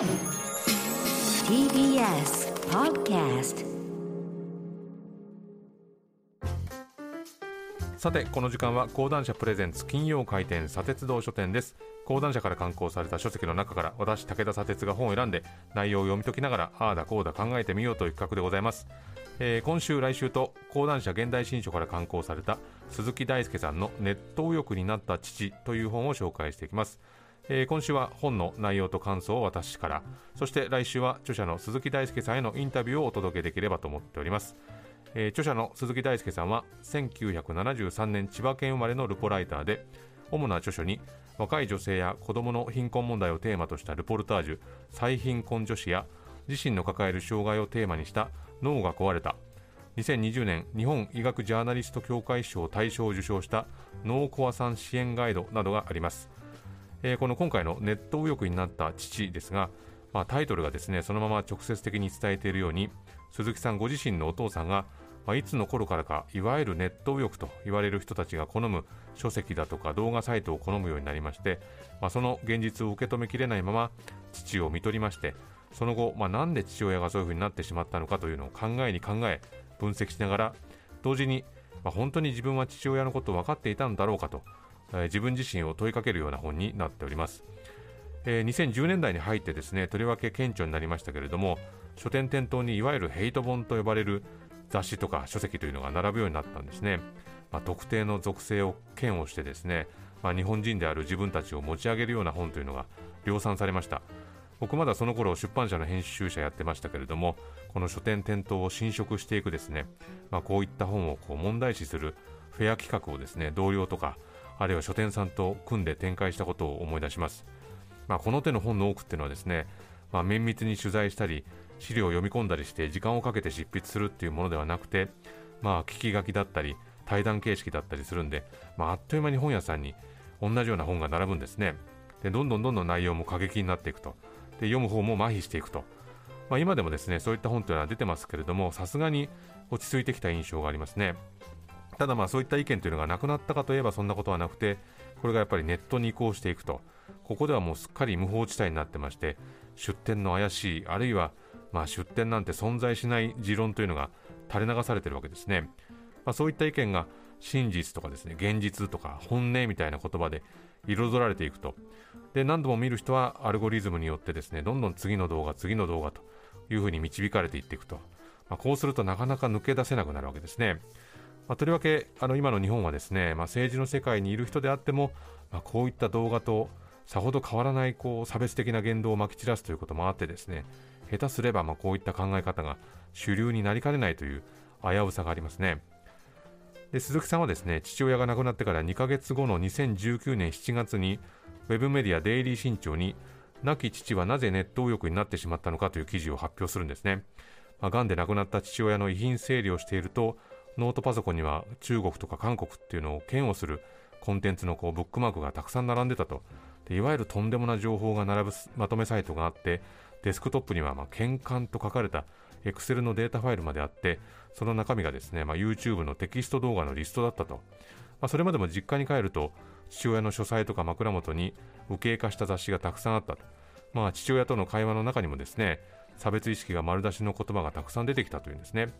TBS Podcast さてこの時間は講談社プレゼンツ金曜開店砂鉄道書店です。講談社から刊行された書籍の中から私武田砂鉄が本を選んで内容を読み解きながらああだこうだ考えてみようという企画でございます、えー、今週来週と講談社現代新書から刊行された鈴木大輔さんのネット右翼になった父という本を紹介していきます。えー、今週は本の内容と感想を私から。そして来週は著者の鈴木大輔さんへのインタビューをお届けできればと思っております、えー、著者の鈴木大輔さんは1973年千葉県生まれのルポライターで主な著書に若い女性や子どもの貧困問題をテーマとしたルポルタージュ「最貧困女子」や自身の抱える障害をテーマにした「脳が壊れた」2020年日本医学ジャーナリスト協会賞を大賞を受賞した脳コアさん支援ガイドなどがあります。えー、この今回のネット右翼になった父ですが、まあ、タイトルがですねそのまま直接的に伝えているように鈴木さんご自身のお父さんが、まあ、いつの頃からかいわゆるネット右翼と言われる人たちが好む書籍だとか動画サイトを好むようになりまして、まあ、その現実を受け止めきれないまま父を見取りましてその後、まあ、なんで父親がそういうふうになってしまったのかというのを考えに考え分析しながら同時に、まあ、本当に自分は父親のことを分かっていたんだろうかとえ自分自身を問いかけるような本になっております、え、2010年代に入ってですねとりわけ顕著になりましたけれども書店店頭にいわゆるヘイト本と呼ばれる雑誌とか書籍というのが並ぶようになったんですね、まあ、特定の属性を嫌悪してですね、まあ、日本人である自分たちを持ち上げるような本というのが量産されました。僕まだその頃出版社の編集者やってましたけれどもこの書店店頭を侵食していくですね、まあ、こういった本をこう問題視するフェア企画をですね同僚とかあるいは書店さんと組んで展開したことを思い出します、まあ、この手の本の多くっていうのはですね、まあ、綿密に取材したり資料を読み込んだりして時間をかけて執筆するっていうものではなくて、まあ、聞き書きだったり対談形式だったりするんで、まあ、あっという間に本屋さんに同じような本が並ぶんですね。でどんどんどんどん内容も過激になっていくと。で読む方も麻痺していくと、まあ、今でもですねそういった本というのは出てますけれどもさすがに落ち着いてきた印象がありますね。ただまあそういった意見というのがなくなったかといえばそんなことはなくてこれがやっぱりネットに移行していくと。ここではもうすっかり無法地帯になってまして出店の怪しいあるいはまあ出店なんて存在しない持論というのが垂れ流されてるわけですね、まあ、そういった意見が真実とかですね現実とか本音みたいな言葉で彩られていくと。で何度も見る人はアルゴリズムによってですねどんどん次の動画次の動画というふうに導かれていっていくと、まあ、こうするとなかなか抜け出せなくなるわけですね。まあ、とりわけあの今の日本はですね、まあ、政治の世界にいる人であっても、まあ、こういった動画とさほど変わらないこう差別的な言動をまき散らすということもあってですね下手すればまこういった考え方が主流になりかねないという危うさがありますね。で鈴木さんはですね父親が亡くなってから2ヶ月後の2019年7月にウェブメディアデイリー新潮に亡き父はなぜネット右翼になってしまったのかという記事を発表するんですね、まあ、癌で亡くなった父親の遺品整理をしているとノートパソコンには中国とか韓国っていうのを嫌悪するコンテンツのこうブックマークがたくさん並んでたと。でいわゆるとんでもな情報が並ぶまとめサイトがあってデスクトップにはまあ喧嘩と書かれた Excel のデータファイルまであってその中身がですね、まあ、YouTube のテキスト動画のリストだったと、まあ、それまでも実家に帰ると父親の書斎とか枕元に右傾化した雑誌がたくさんあったと、まあ、父親との会話の中にもですね差別意識が丸出しの言葉がたくさん出てきたというんですね。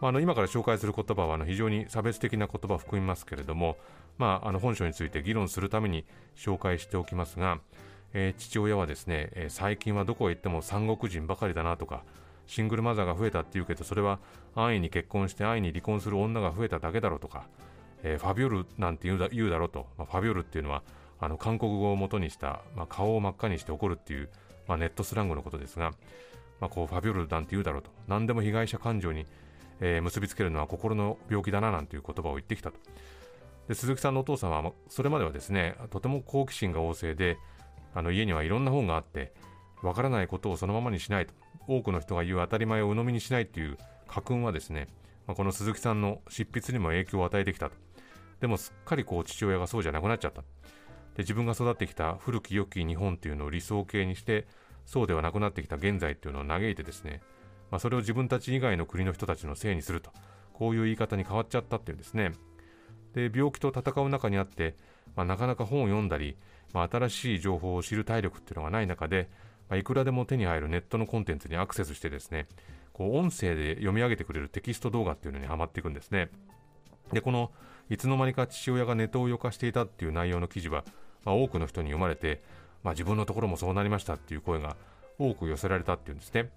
まあ、の今から紹介する言葉はあの非常に差別的な言葉を含みますけれども、まあ、あの本書について議論するために紹介しておきますが、えー、父親はですね、えー、最近はどこへ行っても三国人ばかりだなとかシングルマザーが増えたっていうけどそれは安易に結婚して安易に離婚する女が増えただけだろうとか、えー、ファビオルなんて言うだ言うだろうと、まあ、ファビオルっていうのはあの韓国語を元にした、まあ、顔を真っ赤にして怒るっていう、まあ、ネットスラングのことですが、まあ、こうファビオルなんて言うだろうと。何でも被害者感情にえー、結びつけるのは心の病気だななんていう言葉を言ってきたと。で鈴木さんのお父さんはそれまではですねとても好奇心が旺盛であの家にはいろんな本があってわからないことをそのままにしないと。多くの人が言う当たり前を鵜呑みにしないという家訓はですね、まあ、この鈴木さんの執筆にも影響を与えてきたと。でもすっかりこう父親がそうじゃなくなっちゃった。で自分が育ってきた古き良き日本っていうのを理想形にしてそうではなくなってきた現在っていうのを嘆いてですねまあ、それを自分たち以外の国の人たちのせいにすると。こういう言い方に変わっちゃったっていうんですね。で病気と戦う中にあって、まあ、なかなか本を読んだり、まあ、新しい情報を知る体力っていうのがない中で、まあ、いくらでも手に入るネットのコンテンツにアクセスしてですねこう音声で読み上げてくれるテキスト動画っていうのにはまっていくんですね。でこのいつの間にか父親がネットウヨ化していたっていう内容の記事は、まあ、多くの人に読まれて、まあ、自分のところもそうなりましたっていう声が多く寄せられたっていうんですね。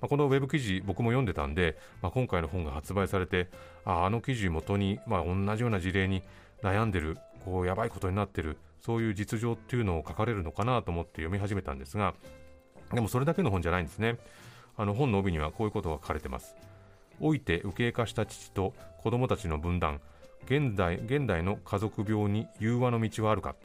まあ、このウェブ記事僕も読んでたんで、まあ、今回の本が発売されてああの記事元に、まあ、同じような事例に悩んでるこうやばいことになってるそういう実情っていうのを書かれるのかなと思って読み始めたんですがでもそれだけの本じゃないんですね。あの本の帯にはこういうことが書かれてます。老いて右傾化した父と子供たちの分断現代現代の家族病に融和の道はあるか。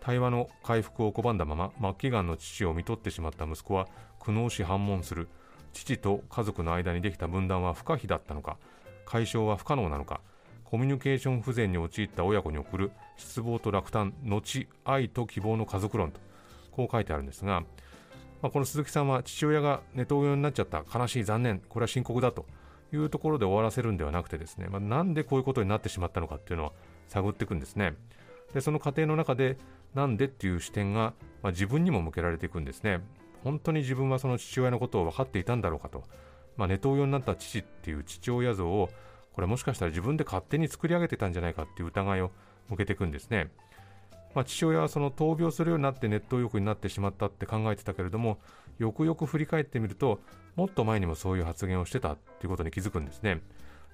対話の回復を拒んだまま末期がんの父を看取ってしまった息子は苦悩し反問する。父と家族の間にできた分断は不可避だったのか解消は不可能なのかコミュニケーション不全に陥った親子に送る失望と落胆後愛と希望の家族論とこう書いてあるんですが、まあ、この鈴木さんは父親がネトウヨになっちゃった悲しい残念これは深刻だというところで終わらせるんではなくてですね、まあ、なんでこういうことになってしまったのかっていうのは探っていくんですね。でその過程の中でなんでっていう視点が、まあ、自分にも向けられていくんですね。本当に自分はその父親のことを分かっていたんだろうかと、まあ、ネトウヨになった父っていう父親像をこれもしかしたら自分で勝手に作り上げてたんじゃないかっていう疑いを向けていくんですね、まあ、父親はその闘病するようになってネット欲になってしまったって考えてたけれどもよくよく振り返ってみるともっと前にもそういう発言をしてたっていうことに気づくんですね。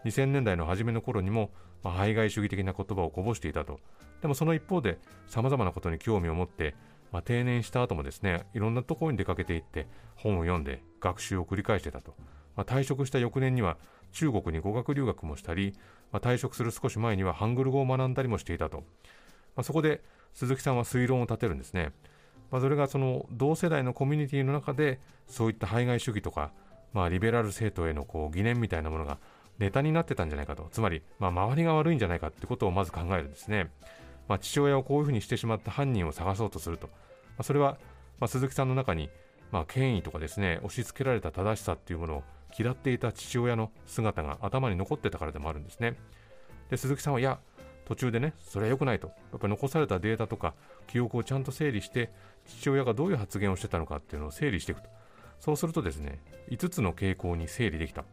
2000年代の初めの頃にも、まあ、排外主義的な言葉をこぼしていたと。でもその一方で様々なことに興味を持ってまあ、定年した後もですねいろんなところに出かけていって本を読んで学習を繰り返してたと、まあ、退職した翌年には中国に語学留学もしたり、まあ、退職する少し前にはハングル語を学んだりもしていたと、まあ、そこで鈴木さんは推論を立てるんですね、まあ、それがその同世代のコミュニティの中でそういった排外主義とか、まあ、リベラル政党へのこう疑念みたいなものがネタになってたんじゃないかと。つまり、まあ、周りが悪いんじゃないかってことをまず考えるんですね。まあ、父親をこういうふうにしてしまった犯人を探そうとすると、まあ、それは、まあ、鈴木さんの中に、まあ、権威とかですね押し付けられた正しさっていうものを嫌っていた父親の姿が頭に残ってたからでもあるんですね。で鈴木さんはいや途中でねそれは良くないと。やっぱり残されたデータとか記憶をちゃんと整理して父親がどういう発言をしてたのかっていうのを整理していくと。そうするとですね5つの傾向に整理できた。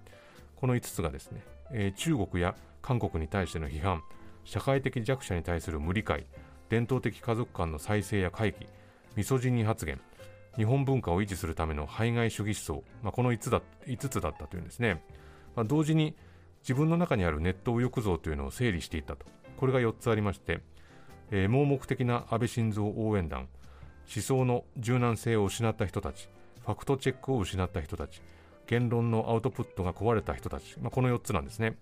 この5つがですね、えー、中国や韓国に対しての批判。社会的弱者に対する無理解伝統的家族間の再生や回帰ミソジニ発言日本文化を維持するための排外主義思想、まあ、この 5, つだ5つだったというんですね、まあ、同時に自分の中にあるネット右翼像というのを整理していったと。これが4つありまして、えー、盲目的な安倍晋三応援団思想の柔軟性を失った人たちファクトチェックを失った人たち言論のアウトプットが壊れた人たち、まあ、この4つなんですね。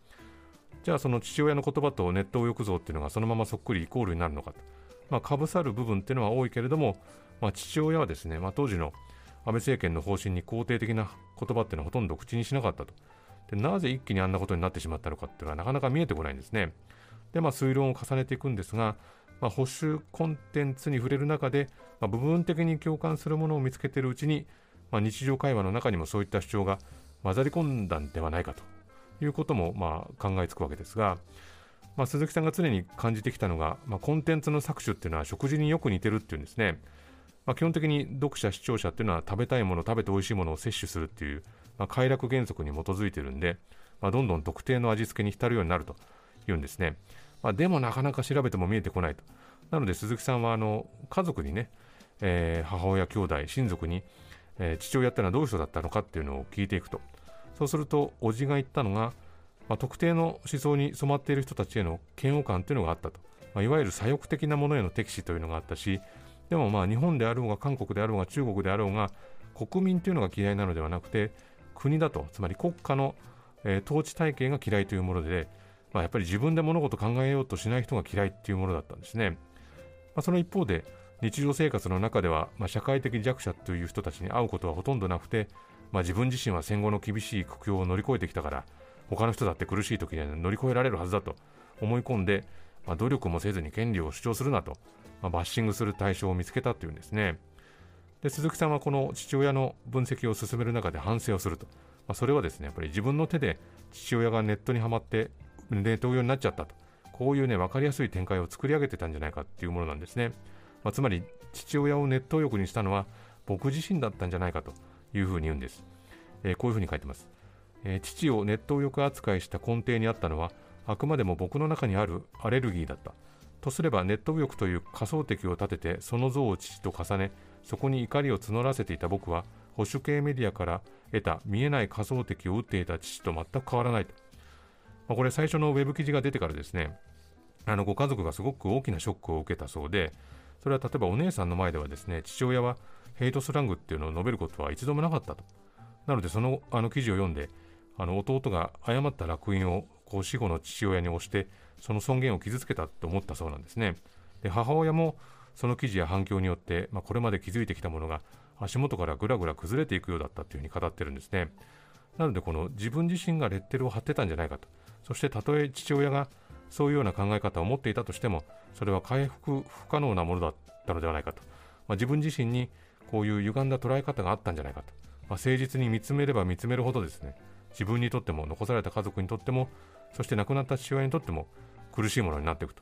じゃあその父親の言葉とネット右翼像っていうのがそのままそっくりイコールになるのかと、まあ、かぶさる部分っていうのは多いけれども、まあ、父親はですね、まあ、当時の安倍政権の方針に肯定的な言葉っていうのはほとんど口にしなかったと。でなぜ一気にあんなことになってしまったのかっていうのはなかなか見えてこないんですね。でまあ推論を重ねていくんですが、まあ、保守コンテンツに触れる中で、まあ、部分的に共感するものを見つけているうちに、まあ、日常会話の中にもそういった主張が混ざり込んだんではないかと。いうこともまあ考えつくわけですが、まあ、鈴木さんが常に感じてきたのが、まあ、コンテンツの搾取っていうのは食事によく似てるっていうんですね。まあ、基本的に読者、視聴者っていうのは食べたいもの、食べて美味しいものを摂取するっていう、まあ、快楽原則に基づいてるんで、まあ、どんどん特定の味付けに浸るようになるというんですね。まあ、でもなかなか調べても見えてこないと。なので鈴木さんはあの家族にね、えー、母親、兄弟、親族に、えー、父親ってのはどういう人だったのかっていうのを聞いていくと。そうすると、叔父が言ったのが、まあ、特定の思想に染まっている人たちへの嫌悪感というのがあったと、まあ、いわゆる左翼的なものへの敵視というのがあったしでもまあ日本であろうが韓国であろうが中国であろうが国民というのが嫌いなのではなくて国だとつまり国家の、えー、統治体系が嫌いというもので、まあ、やっぱり自分で物事を考えようとしない人が嫌いというものだったんですね、まあ、その一方で日常生活の中では、まあ、社会的弱者という人たちに会うことはほとんどなくて、まあ、自分自身は戦後の厳しい苦境を乗り越えてきたから他の人だって苦しい時には乗り越えられるはずだと思い込んで、まあ、努力もせずに権利を主張するなと、まあ、バッシングする対象を見つけたというんですね。で鈴木さんはこの父親の分析を進める中で反省をすると、まあ、それはですねやっぱり自分の手で父親がネットにはまってネット用になっちゃったと。こういうね分かりやすい展開を作り上げてたんじゃないかっていうものなんですね、まあ、つまり父親をネット欲にしたのは僕自身だったんじゃないかと。いうふうに言うんです、えー、こういうふうに書いてます、えー、父を熱湯浴扱いした根底にあったのはあくまでも僕の中にあるアレルギーだった。とすれば熱湯浴という仮想敵を立ててその像を父と重ねそこに怒りを募らせていた僕は保守系メディアから得た見えない仮想敵を打っていた父と全く変わらないと、まあ、これ最初のウェブ記事が出てからですねあのご家族がすごく大きなショックを受けたそうでそれは例えばお姉さんの前ではですね父親はヘイトスラングっていうのを述べることは一度もなかったと。なのでそのあの記事を読んであの弟が誤った烙印をこう死後の父親に押してその尊厳を傷つけたと思ったそうなんですね。で母親もその記事や反響によって、まあ、これまで築いてきたものが足元からぐらぐら崩れていくようだったというふうに語ってるんですね。なのでこの自分自身がレッテルを貼ってたんじゃないかと。そしてたとえ父親がそういうような考え方を持っていたとしてもそれは回復不可能なものだったのではないかと、まあ、自分自身にこういう歪んだ捉え方があったんじゃないかと、まあ、誠実に見つめれば見つめるほどですね自分にとっても残された家族にとってもそして亡くなった父親にとっても苦しいものになっていくと、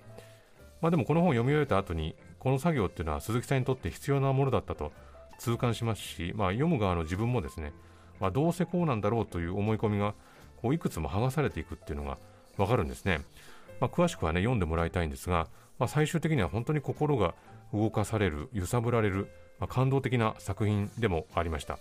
まあ、でもこの本を読み終えた後にこの作業っていうのは鈴木さんにとって必要なものだったと痛感しますし、まあ、読む側の自分もですね、まあ、どうせこうなんだろうという思い込みがこういくつも剥がされていくっていうのがわかるんですね。まあ、詳しくはね読んでもらいたいんですが、まあ、最終的には本当に心が動かされる揺さぶられる、まあ、感動的な作品でもありました、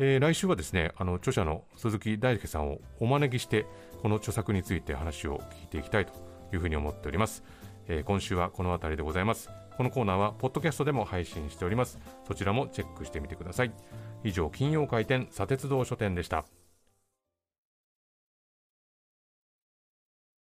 えー、来週はですねあの著者の鈴木大輔さんをお招きしてこの著作について話を聞いていきたいというふうに思っております、えー、今週はこの辺りでございます。このコーナーはポッドキャストでも配信しております。そちらもチェックしてみてください。以上金曜回転砂鉄道書店でした。